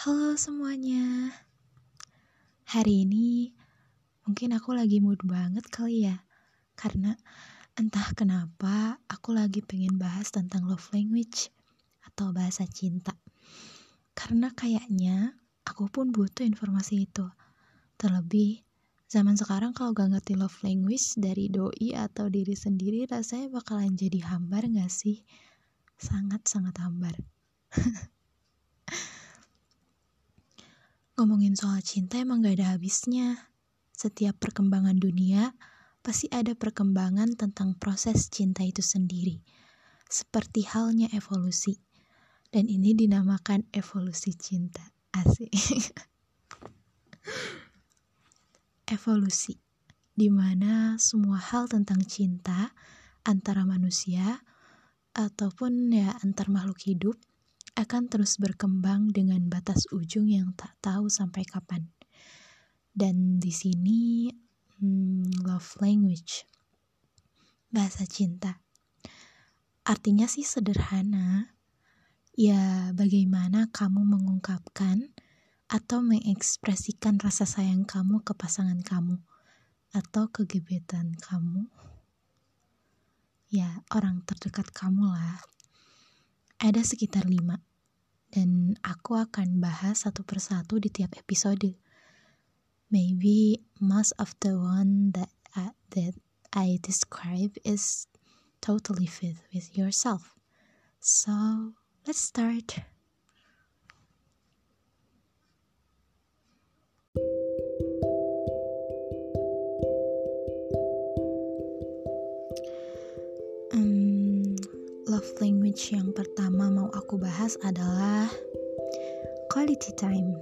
Halo semuanya. Hari ini mungkin aku lagi mood banget kali ya. Karena entah kenapa aku lagi pengen bahas tentang love language atau bahasa cinta. Karena kayaknya aku pun butuh informasi itu. Terlebih zaman sekarang kalau gak ngerti love language dari doi atau diri sendiri rasanya bakalan jadi hambar gak sih? Sangat-sangat hambar. Ngomongin soal cinta emang gak ada habisnya. Setiap perkembangan dunia, pasti ada perkembangan tentang proses cinta itu sendiri. Seperti halnya evolusi. Dan ini dinamakan evolusi cinta. Asik. evolusi. Di mana semua hal tentang cinta antara manusia ataupun ya antar makhluk hidup akan terus berkembang dengan batas ujung yang tak tahu sampai kapan. Dan di sini hmm, love language, bahasa cinta. Artinya sih sederhana. Ya, bagaimana kamu mengungkapkan atau mengekspresikan rasa sayang kamu ke pasangan kamu atau ke gebetan kamu. Ya, orang terdekat kamu lah. Ada sekitar lima dan aku akan bahas satu persatu di tiap episode. Maybe most of the one that I, that I describe is totally fit with yourself. So let's start. Love language yang pertama mau aku bahas adalah quality time.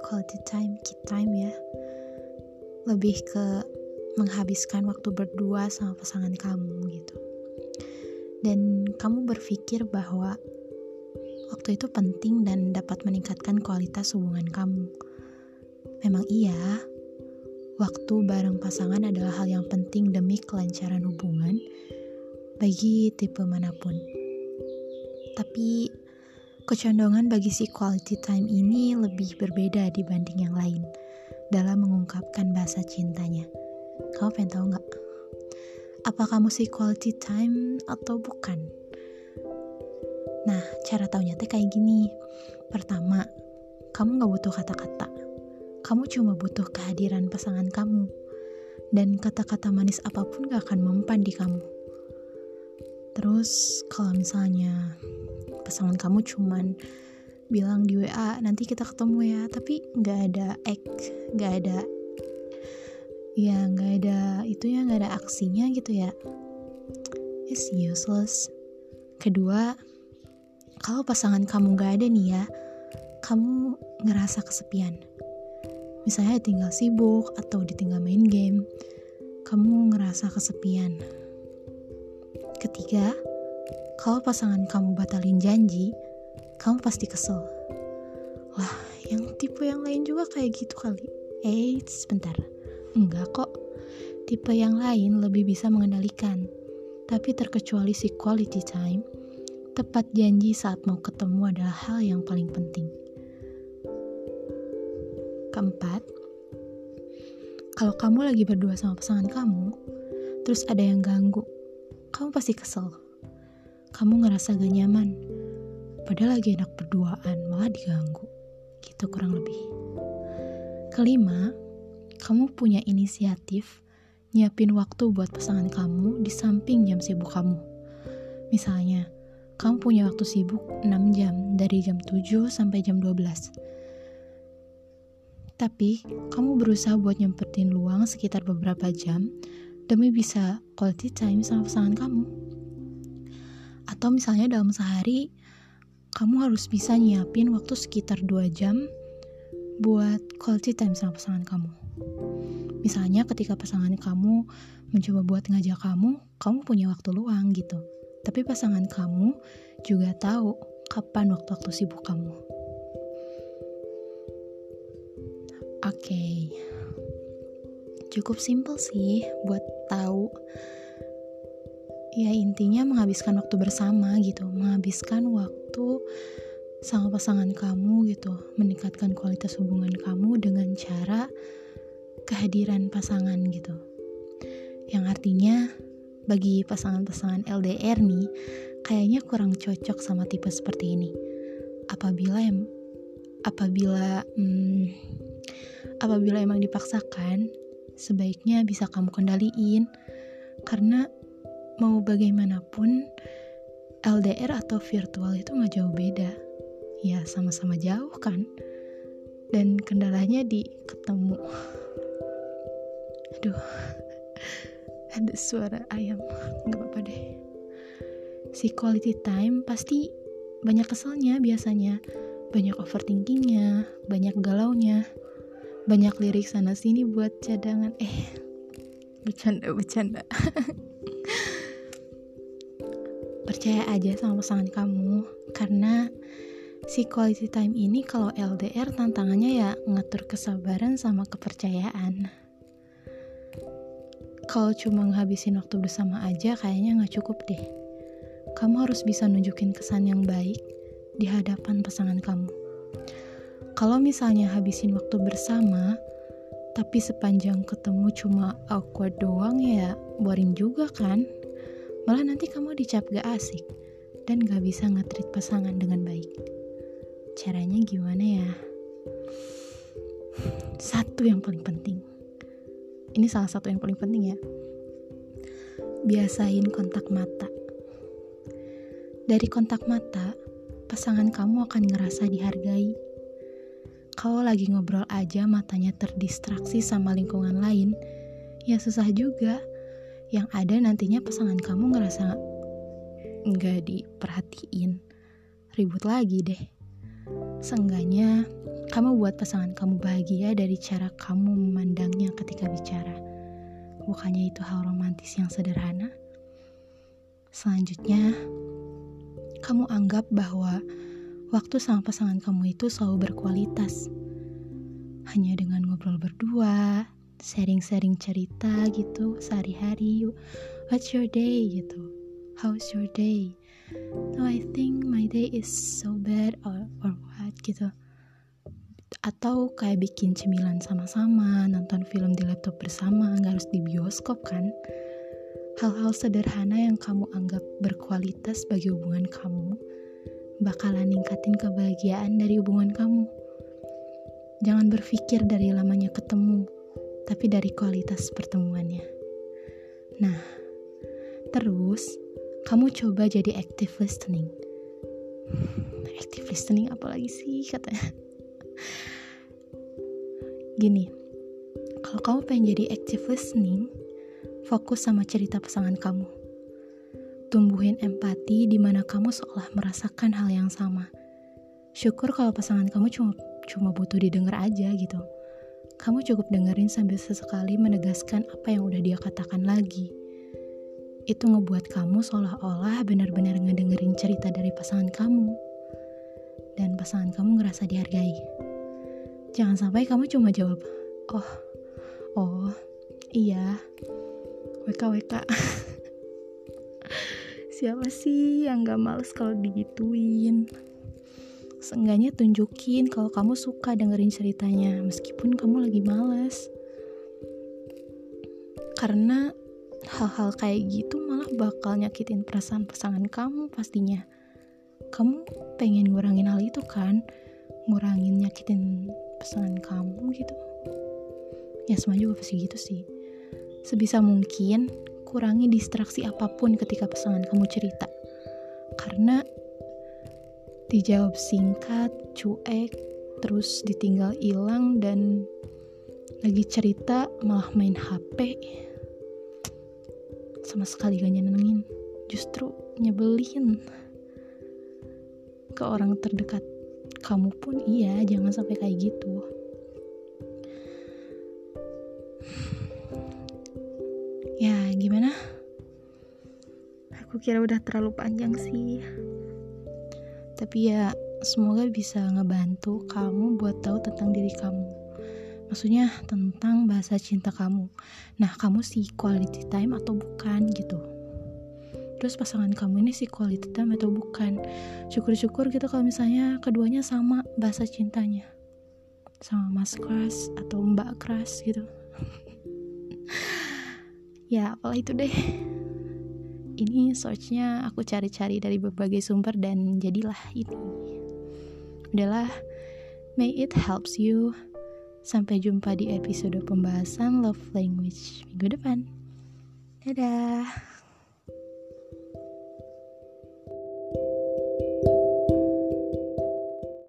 Quality time, key time ya. Lebih ke menghabiskan waktu berdua sama pasangan kamu gitu. Dan kamu berpikir bahwa waktu itu penting dan dapat meningkatkan kualitas hubungan kamu. Memang iya, waktu bareng pasangan adalah hal yang penting demi kelancaran hubungan bagi tipe mana pun. Tapi kecondongan bagi si quality time ini lebih berbeda dibanding yang lain dalam mengungkapkan bahasa cintanya. Kamu pengen tahu nggak? Apa kamu si quality time atau bukan? Nah, cara taunya teh kayak gini. Pertama, kamu nggak butuh kata-kata. Kamu cuma butuh kehadiran pasangan kamu. Dan kata-kata manis apa pun gak akan mempan di kamu Terus kalau misalnya pasangan kamu cuman bilang di WA nanti kita ketemu ya, tapi nggak ada act, nggak ada ya nggak ada itu ya nggak ada aksinya gitu ya, it's useless. Kedua, kalau pasangan kamu nggak ada nih ya, kamu ngerasa kesepian. Misalnya tinggal sibuk atau ditinggal main game, kamu ngerasa kesepian Ketiga, kalau pasangan kamu batalin janji, kamu pasti kesel. Wah, yang tipe yang lain juga kayak gitu kali. Eh, sebentar. Enggak kok. Tipe yang lain lebih bisa mengendalikan. Tapi terkecuali si quality time, tepat janji saat mau ketemu adalah hal yang paling penting. Keempat, kalau kamu lagi berdua sama pasangan kamu, terus ada yang ganggu, kamu pasti kesel. Kamu ngerasa gak nyaman. Padahal lagi enak berduaan, malah diganggu. Gitu kurang lebih. Kelima, kamu punya inisiatif nyiapin waktu buat pasangan kamu di samping jam sibuk kamu. Misalnya, kamu punya waktu sibuk 6 jam dari jam 7 sampai jam 12. Tapi, kamu berusaha buat nyempetin luang sekitar beberapa jam demi bisa quality time sama pasangan kamu. Atau misalnya dalam sehari, kamu harus bisa nyiapin waktu sekitar 2 jam buat quality time sama pasangan kamu. Misalnya ketika pasangan kamu mencoba buat ngajak kamu, kamu punya waktu luang gitu. Tapi pasangan kamu juga tahu kapan waktu-waktu sibuk kamu. Oke. Okay cukup simpel sih buat tahu ya intinya menghabiskan waktu bersama gitu menghabiskan waktu sama pasangan kamu gitu, meningkatkan kualitas hubungan kamu dengan cara kehadiran pasangan gitu. Yang artinya bagi pasangan-pasangan LDR nih, kayaknya kurang cocok sama tipe seperti ini. Apabila apabila hmm, apabila emang dipaksakan, sebaiknya bisa kamu kendaliin. Karena mau bagaimanapun LDR atau virtual itu nggak jauh beda. Ya sama-sama jauh kan? Dan kendalanya di ketemu. Aduh ada suara ayam. Nggak apa-apa deh. Si quality time pasti banyak keselnya biasanya. Banyak overthinkingnya banyak galaunya banyak lirik sana sini buat cadangan eh bercanda bercanda percaya aja sama pasangan kamu karena si quality time ini kalau LDR tantangannya ya ngatur kesabaran sama kepercayaan kalau cuma ngabisin waktu bersama aja kayaknya nggak cukup deh. Kamu harus bisa nunjukin kesan yang baik di hadapan pasangan kamu. Kalau misalnya habisin waktu bersama, tapi sepanjang ketemu cuma awkward doang ya boring juga kan? Malah nanti kamu dicap gak asik dan gak bisa ngetrit pasangan dengan baik. Caranya gimana ya? Satu yang paling penting ini salah satu yang paling penting ya biasain kontak mata dari kontak mata pasangan kamu akan ngerasa dihargai kalau lagi ngobrol aja matanya terdistraksi sama lingkungan lain ya susah juga yang ada nantinya pasangan kamu ngerasa nggak diperhatiin ribut lagi deh seenggaknya kamu buat pasangan kamu bahagia dari cara kamu memandangnya ketika bicara. Bukannya itu hal romantis yang sederhana? Selanjutnya, kamu anggap bahwa waktu sama pasangan kamu itu selalu berkualitas. Hanya dengan ngobrol berdua, sharing-sharing cerita gitu sehari-hari. What's your day gitu? How's your day? No, I think my day is so bad or or what gitu atau kayak bikin cemilan sama-sama, nonton film di laptop bersama, nggak harus di bioskop kan? Hal-hal sederhana yang kamu anggap berkualitas bagi hubungan kamu bakalan ningkatin kebahagiaan dari hubungan kamu. Jangan berpikir dari lamanya ketemu, tapi dari kualitas pertemuannya. Nah, terus kamu coba jadi active listening. Active listening apalagi sih katanya? Gini, kalau kamu pengen jadi active listening, fokus sama cerita pasangan kamu. Tumbuhin empati di mana kamu seolah merasakan hal yang sama. Syukur kalau pasangan kamu cuma cuma butuh didengar aja gitu. Kamu cukup dengerin sambil sesekali menegaskan apa yang udah dia katakan lagi. Itu ngebuat kamu seolah-olah benar-benar ngedengerin cerita dari pasangan kamu. Dan pasangan kamu ngerasa dihargai. Jangan sampai kamu cuma jawab, oh, oh, iya, WK WK. Siapa sih yang gak males kalau digituin? Seenggaknya tunjukin kalau kamu suka dengerin ceritanya, meskipun kamu lagi males. Karena hal-hal kayak gitu malah bakal nyakitin perasaan pasangan kamu pastinya. Kamu pengen ngurangin hal itu kan? Ngurangin nyakitin pesanan kamu gitu ya semua juga pasti gitu sih sebisa mungkin kurangi distraksi apa pun ketika pasangan kamu cerita. Karena dijawab singkat cuek terus ditinggal hilang dan lagi cerita malah main HP sama sekali gak nyenengin justru nyebelin. Ke orang terdekat kamu pun iya jangan sampai kayak gitu gimana? Aku kira udah terlalu panjang sih. Tapi ya semoga bisa ngebantu kamu buat tahu tentang diri kamu. Maksudnya tentang bahasa cinta kamu. Nah kamu sih quality time atau bukan gitu. Terus pasangan kamu ini si quality time atau bukan? Syukur-syukur gitu kalau misalnya keduanya sama bahasa cintanya. Sama mas keras atau mbak keras gitu ya apalah itu deh. Ini searchnya aku cari-cari dari berbagai sumber dan jadilah ini. Udahlah may it helps you. Sampai jumpa di episode pembahasan love language minggu depan. Dadah